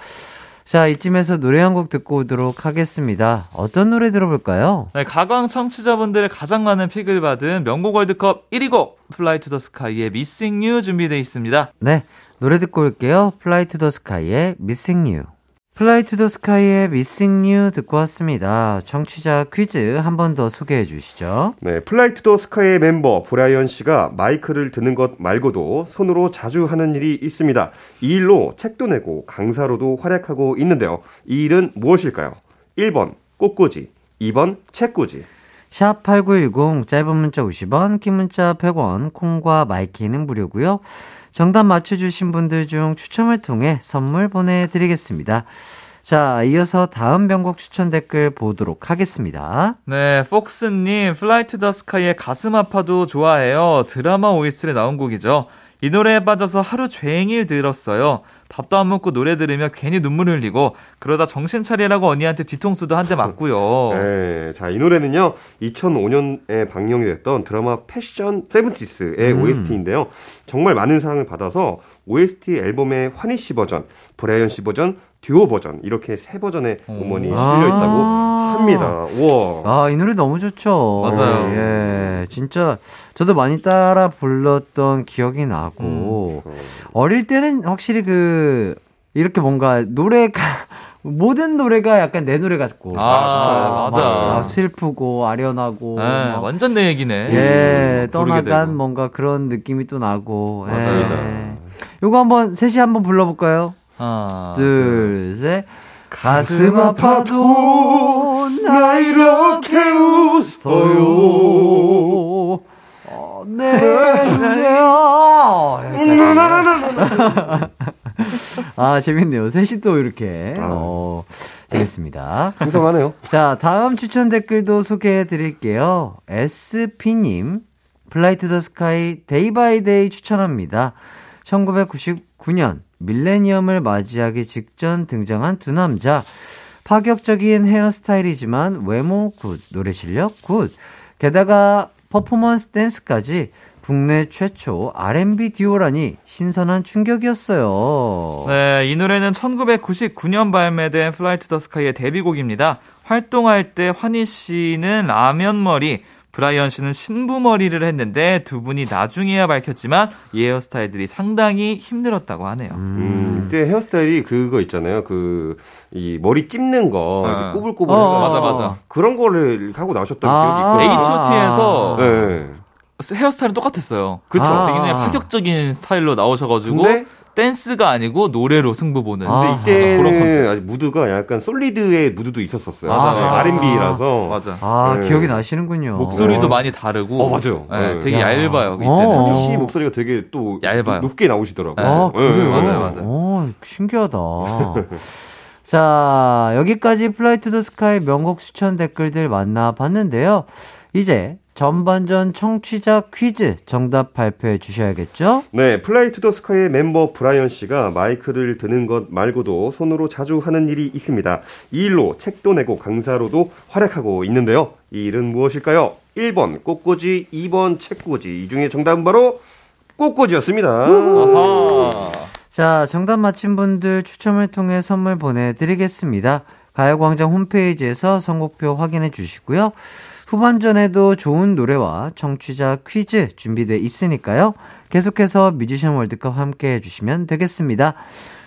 자, 이쯤에서 노래 한 곡 듣고 오도록 하겠습니다. 어떤 노래 들어볼까요? 네, 가광 청취자분들의 가장 많은 pick을 받은 명곡 월드컵 1위 곡 Fly to the Sky의 Missing You 준비되어 있습니다. 네, 노래 듣고 올게요. Fly to the Sky의 Fly to the Sky의 Missing You 듣고 왔습니다. 청취자 퀴즈 한 번 더 소개해 주시죠. 네, Fly to the Sky의 멤버 브라이언 씨가 마이크를 드는 것 말고도 손으로 자주 하는 일이 있습니다. 이 일로 책도 내고 강사로도 활약하고 있는데요. 이 일은 무엇일까요? 1번 꽃꽂이, 2번 책꽂이. 샵 8910 짧은 문자 50원, 긴 문자 100원, 콩과 my K는 무료고요. 정답 맞춰주신 분들 중 추첨을 통해 선물 보내드리겠습니다. 자, 이어서 다음 명곡 추천 댓글 보도록 하겠습니다. 네, 폭스님, Fly to the Sky의 가슴 아파도 좋아해요. 드라마 OST에 나온 곡이죠. 이 노래에 빠져서 하루 종일 들었어요. 밥도 안 먹고 노래 들으며 괜히 눈물 흘리고 그러다 정신 차리라고 언니한테 뒤통수도 한 대 맞고요. [laughs] 네, 자, 이 노래는요, 2005년에 방영이 됐던 드라마 패션 seventies의 OST인데요. 정말 많은 사랑을 받아서 OST 앨범의 환희 씨 버전, 브라이언 씨 버전, 듀오 버전, 이렇게 세 버전의 음원이 실려 있다고 아. 합니다. 우와. 아, 이 노래 너무 좋죠. 맞아요. 예, 진짜 저도 많이 따라 불렀던 기억이 나고, 어릴 때는 확실히 그, 이렇게 뭔가 노래가, [laughs] 모든 노래가 약간 내 노래 같고. 아, 막, 맞아. 막 슬프고, 아련하고. 네, 막 완전 내 얘기네. 예, 부르게 떠나간. 뭔가 그런 느낌이 또 나고. 예. 맞습니다. 요거 한번 셋이 한번 불러볼까요? 하나, 둘, 셋. 가슴 아파도 나 이렇게 웃어요. 어, 네, 네, 어. 아, 재밌네요. 셋이 또 이렇게. 어, 재밌습니다. 풍성하네요. 자, 다음 추천 댓글도 소개해 드릴게요. SP님, Fly to the Sky Day by Day 추천합니다. 1999년 밀레니엄을 맞이하기 직전 등장한 두 남자. 파격적인 헤어스타일이지만 외모 good, 노래 실력 good. 게다가 퍼포먼스 댄스까지 국내 최초 R&B 듀오라니 신선한 충격이었어요. 네, 이 노래는 1999년 발매된 to the Sky의 데뷔곡입니다. 활동할 때 환희 씨는 라면 머리, 브라이언 씨는 신부 머리를 했는데 두 분이 나중에야 밝혔지만 이 헤어스타일들이 상당히 힘들었다고 하네요. 음, 이때 헤어스타일이 그거 있잖아요. 그, 이 머리 찝는 거, 어. 꼬불꼬불 어, 해가지고 맞아, 맞아. 그런 거를 하고 나오셨던 아. 기억이 있거든요. H.O.T에서 네. 헤어스타일은 똑같았어요. 그쵸. 아. 굉장히 아. 파격적인 스타일로 나오셔가지고 근데 댄스가 아니고 노래로 승부 보는. 아. 이때는 그런 컨셉. 아직 무드가 약간 솔리드의 무드도 있었었어요. 맞아, 맞아. R&B라서. 맞아. 아, 네. 기억이 나시는군요. 목소리도 어. 많이 다르고. 어, 맞아요. 네, 네. 되게 야. 얇아요. 이때는. 어. 환희 씨 목소리가 되게 또 얇아요. 높게 나오시더라고요. 아, 네. 그래요? 맞아요, 맞아요. 어, 신기하다. [laughs] 자, 여기까지 Fly to the Sky 명곡 추천 댓글들 만나봤는데요. 이제 전반전 청취자 퀴즈 정답 발표해 주셔야겠죠? 네, Fly to the Sky의 멤버 브라이언 씨가 마이크를 드는 것 말고도 손으로 자주 하는 일이 있습니다. 이 일로 책도 내고 강사로도 활약하고 있는데요. 이 일은 무엇일까요? 1번 꽃꽂이, 2번 책꽂이. 이 중에 정답은 바로 꽃꽂이였습니다. 아하. 자, 정답 맞힌 분들 추첨을 통해 선물 보내드리겠습니다. 가요광장 홈페이지에서 선곡표 확인해 주시고요. 후반전에도 좋은 노래와 청취자 퀴즈 준비돼 있으니까요. 계속해서 뮤지션 월드컵 함께 해주시면 되겠습니다.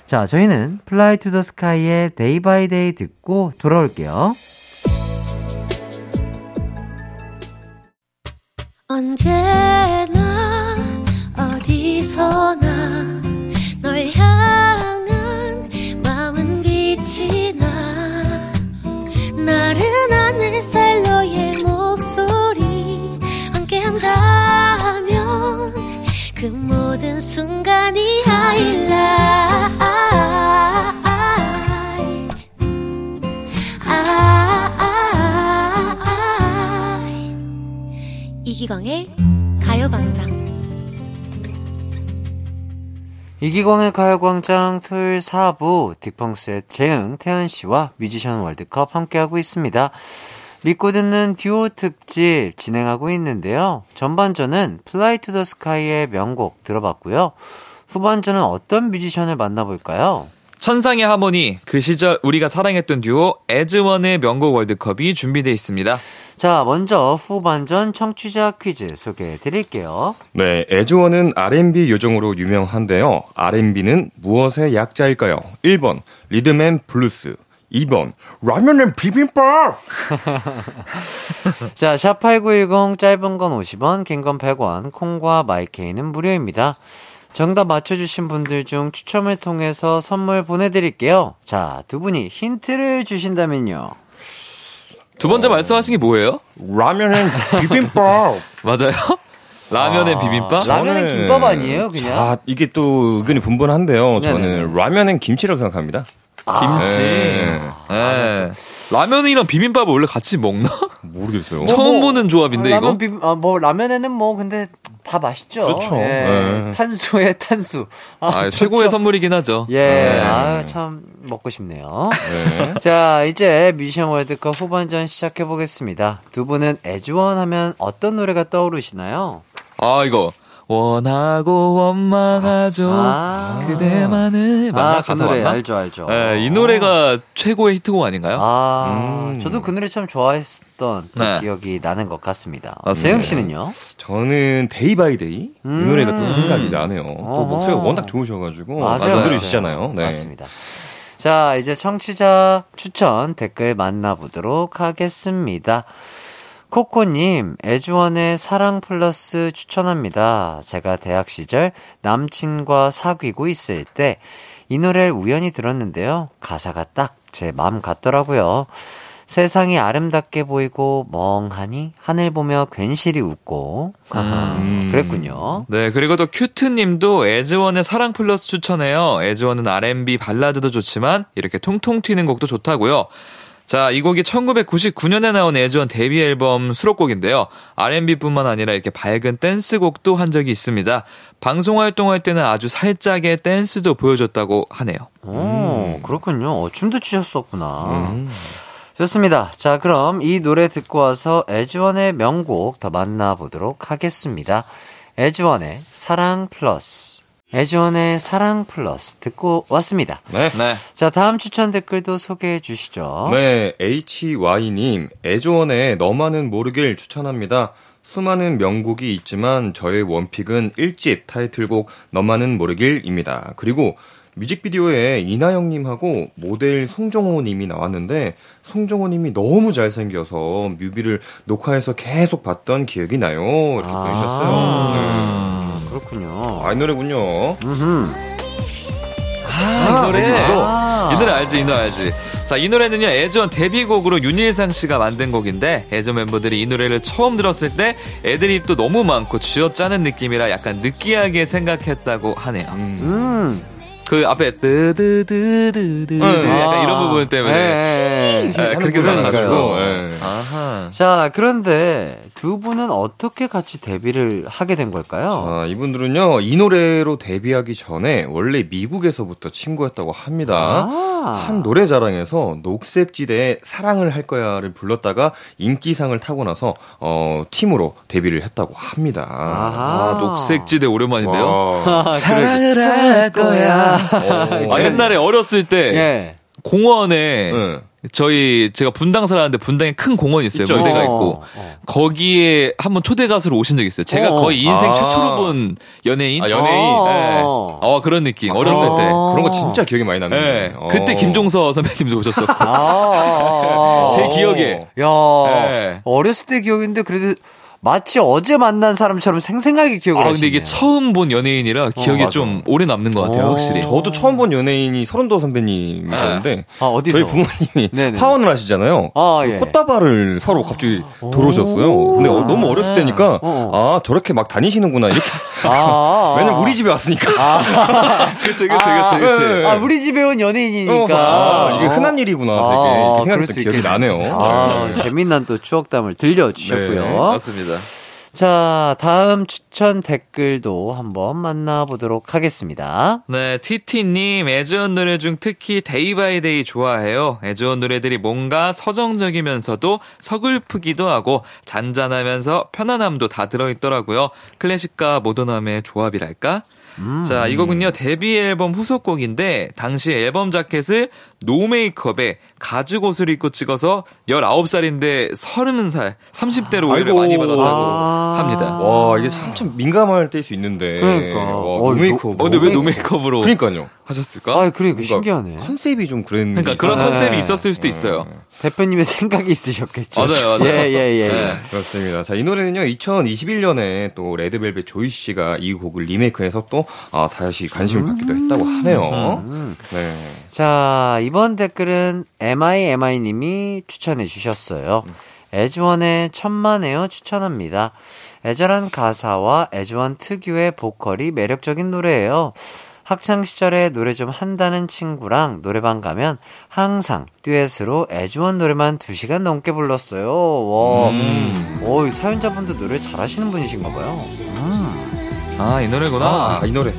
자, 저희는 Fly to the Sky의 Day by Day 듣고 돌아올게요. 언제나 어디서나 널 향한 마음은 빛이 이기광의 가요광장 이기광의 가요광장 토요일 4부 딕펑스의 재흥, 태현씨와 뮤지션 월드컵 함께하고 있습니다. 믿고 듣는 듀오 특집 진행하고 있는데요. 전반전은 Fly to the Sky의 명곡 들어봤고요. 후반전은 어떤 뮤지션을 만나볼까요? 천상의 하모니, 그 시절 우리가 사랑했던 듀오 에즈원의 명곡 월드컵이 준비되어 있습니다. 자, 먼저 후반전 청취자 퀴즈 소개해 드릴게요. 네, 애즈원은 R&B 요정으로 유명한데요. R&B는 무엇의 약자일까요? 1번, 리듬앤 블루스. 2번, 라면 and 비빔밥! [laughs] 자, 샵8910 짧은 건 50원, 긴 건 100원, 콩과 마이케이는 무료입니다. 정답 맞춰주신 분들 중 추첨을 통해서 선물 보내드릴게요. 자, 두 분이 힌트를 주신다면요. 두 번째 말씀하신 게 뭐예요? 라면앤 [laughs] 비빔밥! 맞아요? 라면에 비빔밥? 라면은 저는- 김밥 아니에요, 그냥? 아, 이게 또 의견이 분분한데요. 저는 네네네. 라면은 김치라고 생각합니다. 김치. 네. 네. 라면이랑 비빔밥을 원래 같이 먹나? 모르겠어요. 처음 보는 조합인데 라면 이거? 비빔, 아, 뭐, 라면에는 뭐, 근데 다 맛있죠. 그렇죠. 예. 네. 탄수에 탄수. 아, 좋죠. 최고의 선물이긴 하죠. 예, 네. 아유, 참, 먹고 싶네요. 네. [laughs] 자, 이제 미션 월드컵 후반전 시작해 보겠습니다. 두 분은 애주원 하면 어떤 노래가 떠오르시나요? 아, 이거. 원하고 원망하죠. 아. 그대만을 만나 아, 그 노래 맞나? 알죠, 알죠. 네, 이 노래가 최고의 히트곡 아닌가요? 아, 음. 저도 그 노래 참 좋아했던 그 네. 기억이 나는 것 같습니다. 맞습니다. 세영 씨는요? 저는 Day By Day 이 음. 노래가 또 생각이 나네요. 또 목소리가 워낙 좋으셔가지고 맞아요. 잘 들으시잖아요. 네. 맞습니다. 자, 이제 청취자 추천 댓글 만나보도록 하겠습니다. 코코님, 애즈원의 사랑 플러스 추천합니다. 제가 대학 시절 남친과 사귀고 있을 때 이 노래를 우연히 들었는데요. 가사가 딱 제 마음 같더라고요. 세상이 아름답게 보이고 멍하니 하늘 보며 괜시리 웃고 음. 그랬군요. 네, 그리고 또 큐트님도 애즈원의 사랑 플러스 추천해요. 애즈원은 R&B 발라드도 좋지만 이렇게 통통 튀는 곡도 좋다고요. 자, 이 곡이 1999년에 나온 애즈원 데뷔 앨범 수록곡인데요. R&B뿐만 아니라 이렇게 밝은 댄스곡도 한 적이 있습니다. 방송 활동할 때는 아주 살짝의 댄스도 보여줬다고 하네요. 오, 그렇군요. 어, 춤도 추셨었구나. 좋습니다. 자, 그럼 이 노래 듣고 와서 애즈원의 명곡 더 만나보도록 하겠습니다. 애즈원의 사랑 플러스. 애즈원의 사랑 플러스 듣고 왔습니다. 네. 네. 자, 다음 추천 댓글도 소개해 주시죠. 네, HY님, 애조원의 너만은 모르길 추천합니다. 수많은 명곡이 있지만 저의 원픽은 1집 타이틀곡 너만은 모르길입니다. 그리고 뮤직비디오에 이나영님하고 모델 송정호님이 나왔는데 송정호님이 너무 잘생겨서 뮤비를 녹화해서 계속 봤던 기억이 나요. 이렇게. 아, 그렇군요. 네. 아, 이 노래군요. 음흠. 아, 이 노래. 아. 이 노래 알지, 이 노래 알지. 자, 이 노래는요, 애전 데뷔곡으로 윤일상 씨가 만든 곡인데, 애전 멤버들이 이 노래를 처음 들었을 때 애드립도 너무 많고 쥐어 짜는 느낌이라 약간 느끼하게 생각했다고 하네요. 음. 그 앞에 뜨드드드드 네. 약간 이런 부분 때문에 네. 네, 그렇게 그러니까요. 나가지고 네. 아하. 자, 그런데 두 분은 어떻게 같이 데뷔를 하게 된 걸까요? 아, 이분들은요, 이 노래로 데뷔하기 전에 원래 미국에서부터 친구였다고 합니다. 아. 한 노래 자랑에서 녹색지대에 사랑을 할 거야를 불렀다가 인기상을 타고 나서, 어, 팀으로 데뷔를 했다고 합니다. 아하. 아, 녹색지대 오랜만인데요. 와. [laughs] 사랑을 할 거야. 어, 아, 옛날에 어렸을 때 예. 공원에 네. 저희 제가 분당 살았는데 분당에 큰 공원이 있어요. 있죠. 무대가 어, 있고 어. 거기에 한번 초대 가수로 오신 적이 있어요. 제가 어. 거의 인생 아. 최초로 본 연예인. 아, 연예인? 네. 어. 어 그런 느낌. 어렸을 때. 어. 그런 거 진짜 기억이 많이 남네요. 네. 어. 그때 김종서 선배님도 오셨었고. 아, 아, 아. [laughs] 제 기억에. 야, 네. 어렸을 때 기억인데 그래도 마치 어제 만난 사람처럼 생생하게 기억을 아 근데 이게 하시네요. 처음 본 연예인이라 기억이 맞아. 좀 오래 남는 것 같아요. 어. 확실히. 저도 처음 본 연예인이 서른도 선배님이셨는데 아, 어디서? 저희 부모님이 네네. 파원을 하시잖아요. 아, 그 예. 꽃다발을 서로 갑자기 들어오셨어요. 근데 어, 너무 어렸을 때니까 어. 아 저렇게 막 다니시는구나 이렇게. 아, 아, [laughs] 아. 왜냐면 우리 집에 왔으니까. [laughs] 그치 그치 그치 그치. 네. 아, 우리 집에 온 연예인이니까. 아, 이게 흔한 일이구나 되게 아, 생각했던 수 기억이. 나네요. 아, 네. 재미난 또 추억담을 들려주셨고요. 네, 맞습니다. 자, 다음 추천 댓글도 한번 만나보도록 하겠습니다. 네, 티티님, 애즈원 노래 중 특히 Day By Day 좋아해요. 애즈원 노래들이 뭔가 서정적이면서도 서글프기도 하고 잔잔하면서 편안함도 다 들어있더라고요. 클래식과 모던함의 조합이랄까? 자, 이 곡은요, 데뷔 앨범 후속곡인데, 당시 앨범 자켓을 no 메이크업에 가죽 옷을 입고 찍어서 19살인데 30살, 30대로 오해를 아이고. 많이 받았다고 아. 합니다. 와 이게 참, 참 민감할 때일 수 있는데. 그러니까. 와, 어, no 메이크업. 어, 근데 왜 no 메이크업으로 그러니까요. 하셨을까? 아, 그래, 그 뭔가 신기하네. 컨셉이 좀 그런. 그러니까 게 그런 있어요. 컨셉이 네. 있었을 수도 있어요. 대표님의 생각이 있으셨겠죠. 맞아요, 맞아요. 예, 예, 예. 네. 그렇습니다. 자, 이 노래는요, 2021년에 또 레드벨벳 조이 씨가 이 곡을 리메이크해서 또 아, 다시 관심을 받기도 했다고 하네요. 네. 자, 이번 댓글은 MIMI님이 추천해 주셨어요. 애즈원의 천만에요 추천합니다. 애절한 가사와 애즈원 특유의 보컬이 매력적인 노래예요. 학창 시절에 노래 좀 한다는 친구랑 노래방 가면 항상 듀엣으로 애즈원 노래만 2시간 넘게 불렀어요. 와. 오, 이 사연자분도 노래 잘하시는 분이신가 봐요. 음. 아, 이 노래구나. 아, 이 노래.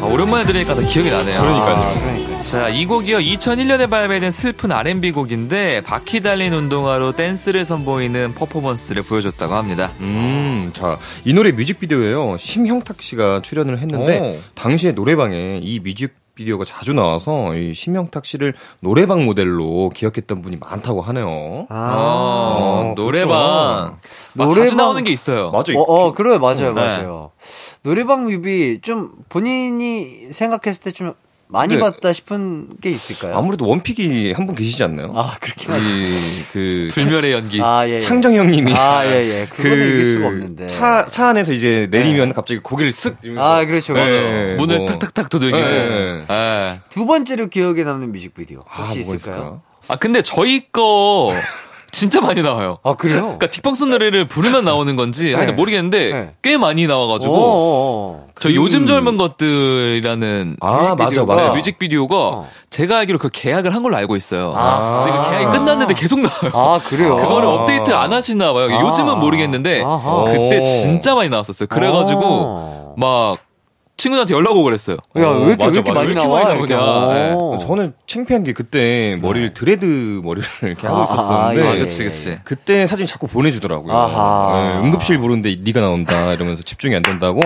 아, 오랜만에 들으니까 더 기억이 나네요. 그러니까요. 그러니까. 자, 이 곡이요. 2001년에 발매된 슬픈 R&B 곡인데 바퀴 달린 운동화로 댄스를 선보이는 퍼포먼스를 보여줬다고 합니다. 음, 자, 이 노래 뮤직비디오에요. 심형탁 씨가 출연을 했는데, 오. 당시에 노래방에 이 뮤직 비디오가 자주 나와서 이 심형탁 씨를 노래방 모델로 기억했던 분이 많다고 하네요. 아. 어, 노래방. 아, 자주 노래방. 나오는 게 있어요. 맞아, 어, 어, 그래요. 맞아요, 네. 맞아요. 노래방 뮤비 좀 본인이 생각했을 때 좀 많이 네. 봤다 싶은 게 있을까요? 아무래도 원픽이 한 분 계시지 않나요? 아, 그렇긴 하죠. 이, 그 [laughs] 불멸의 연기. 아, 예. 예. 창정 형님이 아, 예, 예. 그거는 이길 수가 없는데. 차, 차 안에서 이제 내리면 갑자기 고개를 쓱 아, 그렇죠. 맞아요. 네, 문을 뭐. 탁탁탁 두들기고. 네. 예. 두 번째로 기억에 남는 뮤직비디오. 아, 혹시 뭐가 있을까요? 있을까? 아, 근데 저희 거 [laughs] 진짜 많이 나와요. 아, 그래요? 그러니까 딕펑스 노래를 부르면 나오는 건지 네. 모르겠는데 네. 꽤 많이 나와가지고 오, 저 요즘 젊은 것들이라는 아, 맞아, 뮤직비디오가- 맞아. 뮤직비디오가 어. 제가 알기로 그 계약을 한 걸로 알고 있어요. 아. 근데 그 계약이 끝났는데 계속 나와요. 아, 그래요? 그거를 아. 업데이트 안 하시나 봐요. 아. 요즘은 모르겠는데 아하. 그때 오. 진짜 많이 나왔었어요. 그래가지고 어. 막 친구들한테 연락 오고 그랬어요. 야, 왜 이렇게, 맞아, 왜 이렇게 맞아. 많이 왜 이렇게 나와? 많이 이렇게. 나오냐. 네. 어. 저는 창피한 게 그때 머리를 드레드 머리를 이렇게 하고 아, 있었었는데 예, 아, 예, 그치, 예. 그치. 그때 사진 자꾸 보내주더라고요. 아하. 네, 응급실 부르는데 네가 나온다 이러면서 집중이 안 된다고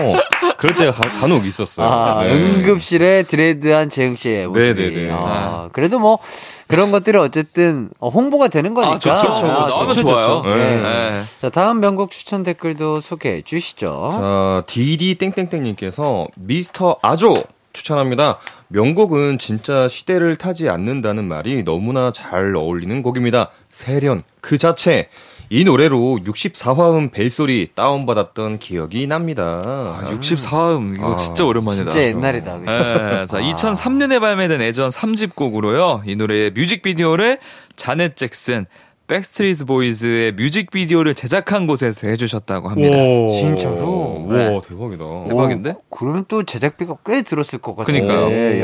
그럴 때가 가- 간혹 있었어요. 아, 네. 응급실에 드레드한 재영 씨의 모습이. 네네네. 아, 그래도 뭐 그런 것들이 어쨌든 어, 홍보가 되는 거니까. 아, 좋죠. 좋죠. 나오면 좋죠, 좋아요. 좋죠. 네. 네. 자, 다음 명곡 추천 댓글도 소개해 주시죠. 자, 디디 땡땡땡님께서 미스터 아조 추천합니다. 명곡은 진짜 시대를 타지 않는다는 말이 너무나 잘 어울리는 곡입니다. 세련 그 자체. 이 노래로 64화음 벨소리 다운받았던 기억이 납니다. 아, 64음 이거 아, 진짜 오랜만이다. 진짜 옛날이다. 네, 자, 2003년에 발매된 애즈원 3집 곡으로요. 이 노래의 뮤직비디오를 자넷 잭슨, 백스트리트 보이즈의 뮤직비디오를 제작한 곳에서 해주셨다고 합니다. 진짜로? 와, 네. 대박이다. 대박인데? 오, 그러면 또 제작비가 꽤 들었을 것 같아요. 그니까요. 예,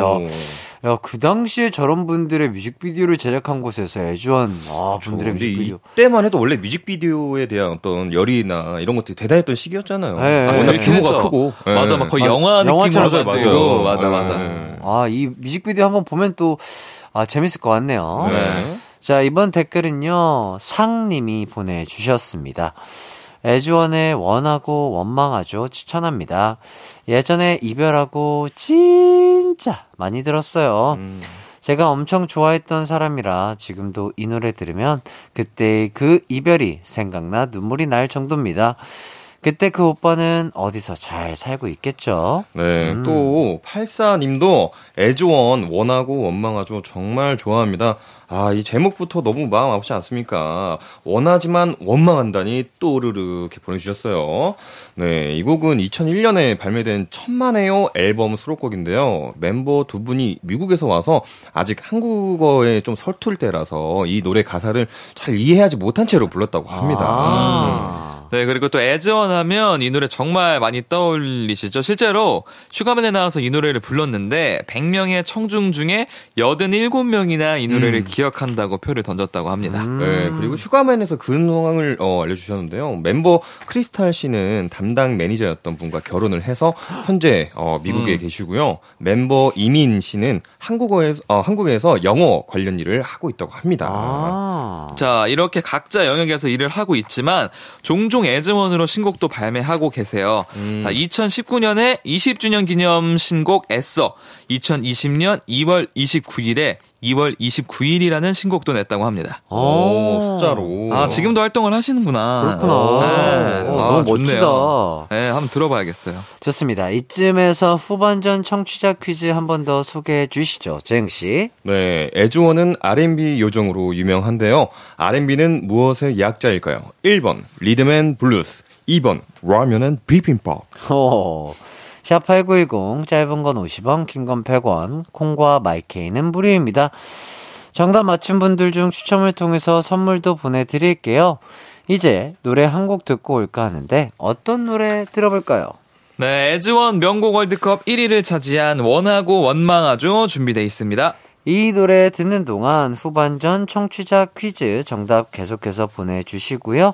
야, 그 당시에 저런 분들의 뮤직비디오를 제작한 곳에서 애즈원 아, 분들의 뮤직비디오. 이때만 해도 원래 뮤직비디오에 대한 어떤 열의나 이런 것들이 대단했던 시기였잖아요. 네, 아, 네, 워낙 네. 규모가 크고. 맞아, 네. 막 거의 아, 영화 느낌으로 맞아요. 맞아, 맞아. 네. 아, 이 뮤직비디오 한번 보면 또, 아, 재밌을 것 같네요. 네. 자, 이번 댓글은요, 상님이 보내주셨습니다. 애주원의 원하고 원망하죠. 추천합니다. 예전에 이별하고 진짜 많이 들었어요. 음. 제가 엄청 좋아했던 사람이라 지금도 이 노래 들으면 그때 그 이별이 생각나 눈물이 날 정도입니다. 그때 그 오빠는 어디서 잘 살고 있겠죠? 네, 음. 또, 84님도 애조원, 원하고 원망하죠. 정말 좋아합니다. 아, 이 제목부터 너무 마음 아프지 않습니까? 원하지만 원망한다니 또르르 이렇게 보내주셨어요. 네, 이 곡은 2001년에 발매된 천만에요 앨범 수록곡인데요. 멤버 두 분이 미국에서 와서 아직 한국어에 좀 서툴 때라서 이 노래 가사를 잘 이해하지 못한 채로 불렀다고 합니다. 아. 네, 그리고 또 애즈원 하면 이 노래 정말 많이 떠올리시죠? 실제로 슈가맨에 나와서 이 노래를 불렀는데 100명의 청중 중에 87명이나 이 노래를 기억한다고 표를 던졌다고 합니다. 음. 네, 그리고 슈가맨에서 그 상황을 어, 알려주셨는데요. 멤버 크리스탈 씨는 담당 매니저였던 분과 결혼을 해서 현재 어, 미국에 계시고요. 멤버 이민 씨는 한국어에서 어, 한국에서 영어 관련 일을 하고 있다고 합니다. 아. 자, 이렇게 각자 영역에서 일을 하고 있지만 종종 애즈원으로 신곡도 발매하고 계세요. 음. 자, 2019년에 20주년 기념 신곡 애써 2020년 2월 29일에 2월 29일이라는 신곡도 냈다고 합니다. 오, 숫자로. 아, 지금도 활동을 하시는구나. 그렇구나. 네. 어, 아, 너무 좋네요. 멋지다. 네, 한번 들어봐야겠어요. 좋습니다. 이쯤에서 후반전 청취자 퀴즈 한 번 더 소개해 주시죠. 재영씨. 네, 애즈원은 R&B 요정으로 유명한데요. R&B는 무엇의 약자일까요? 1번 리듬 앤 블루스, 2번 라면 and 비빔밥. 호. 샵8910 짧은 건 50원, 긴 건 100원, 콩과 마이케이는 무료입니다. 정답 맞힌 분들 중 추첨을 통해서 선물도 보내드릴게요. 이제 노래 한 곡 듣고 올까 하는데 어떤 노래 들어볼까요? 네, 애즈원 명곡 월드컵 1위를 차지한 원하고 원망하죠 준비돼 있습니다. 이 노래 듣는 동안 후반전 청취자 퀴즈 정답 계속해서 보내주시고요.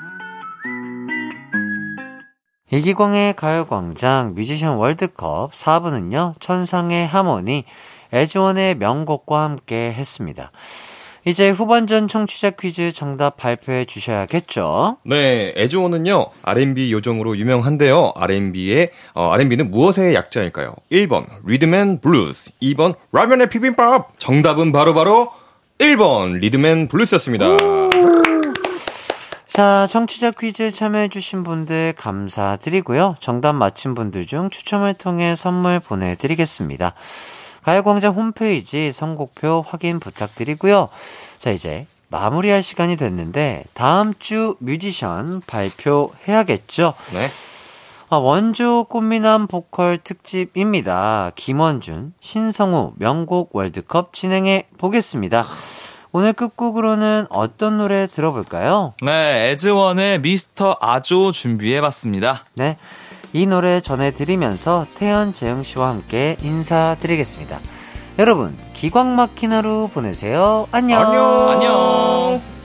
이기광의 가요광장 뮤지션 월드컵 4부는요, 천상의 하모니, 애즈원의 명곡과 함께 했습니다. 이제 후반전 청취자 퀴즈 정답 발표해 주셔야겠죠? 네, 애즈원은요, R&B 요정으로 유명한데요. R&B의, 어, R&B는 무엇의 약자일까요? 1번, Rhythm and Blues. 2번, 라면의 비빔밥. 정답은 바로바로 1번, Rhythm and Blues였습니다. 자, 청취자 퀴즈 참여해주신 분들 감사드리고요. 정답 맞힌 분들 중 추첨을 통해 선물 보내드리겠습니다. 가요광장 홈페이지 선곡표 확인 부탁드리고요. 자, 이제 마무리할 시간이 됐는데, 다음 주 뮤지션 발표해야겠죠? 네. 아, 원조 꽃미남 보컬 특집입니다. 김원준, 신성우 명곡 월드컵 진행해 보겠습니다. 오늘 끝곡으로는 어떤 노래 들어볼까요? 네, 에즈원의 미스터 아조 준비해봤습니다. 네. 이 노래 전해드리면서 태연 재영 씨와 함께 인사드리겠습니다. 여러분, 기광 막힌 하루 보내세요. 안녕. 안녕.